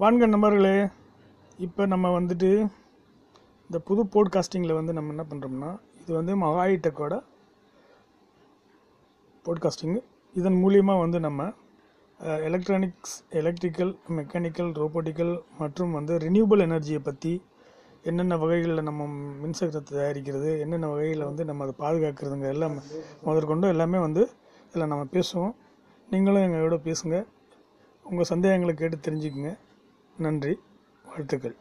வாங்க நண்பர்களே. இப்போ நம்ம வந்துட்டு இந்த புது போட்காஸ்டிங்கில் வந்து நம்ம என்ன பண்ணுறோம்னா இது வந்து மகாயிட்டக்கோட போட்காஸ்டிங்கு இதன் மூலியமாக வந்து நம்ம எலக்ட்ரானிக்ஸ் எலக்ட்ரிக்கல் மெக்கானிக்கல் ரோபோட்டிக்கல் மற்றும் வந்து ரினியூபிள் எனர்ஜியை பற்றி என்னென்ன வகைகளில் நம்ம மின்சக்தத்தை தயாரிக்கிறது என்னென்ன வகையில் வந்து நம்ம அதை பாதுகாக்கிறதுங்க எல்லாம் முதற்கொண்டு எல்லாமே வந்து இதில் நம்ம பேசுவோம். நீங்களும் எங்களோட பேசுங்க. உங்கள் சந்தேகங்களை கேட்டு தெரிஞ்சுக்குங்க. நன்றி வாழ்த்துக்கள்.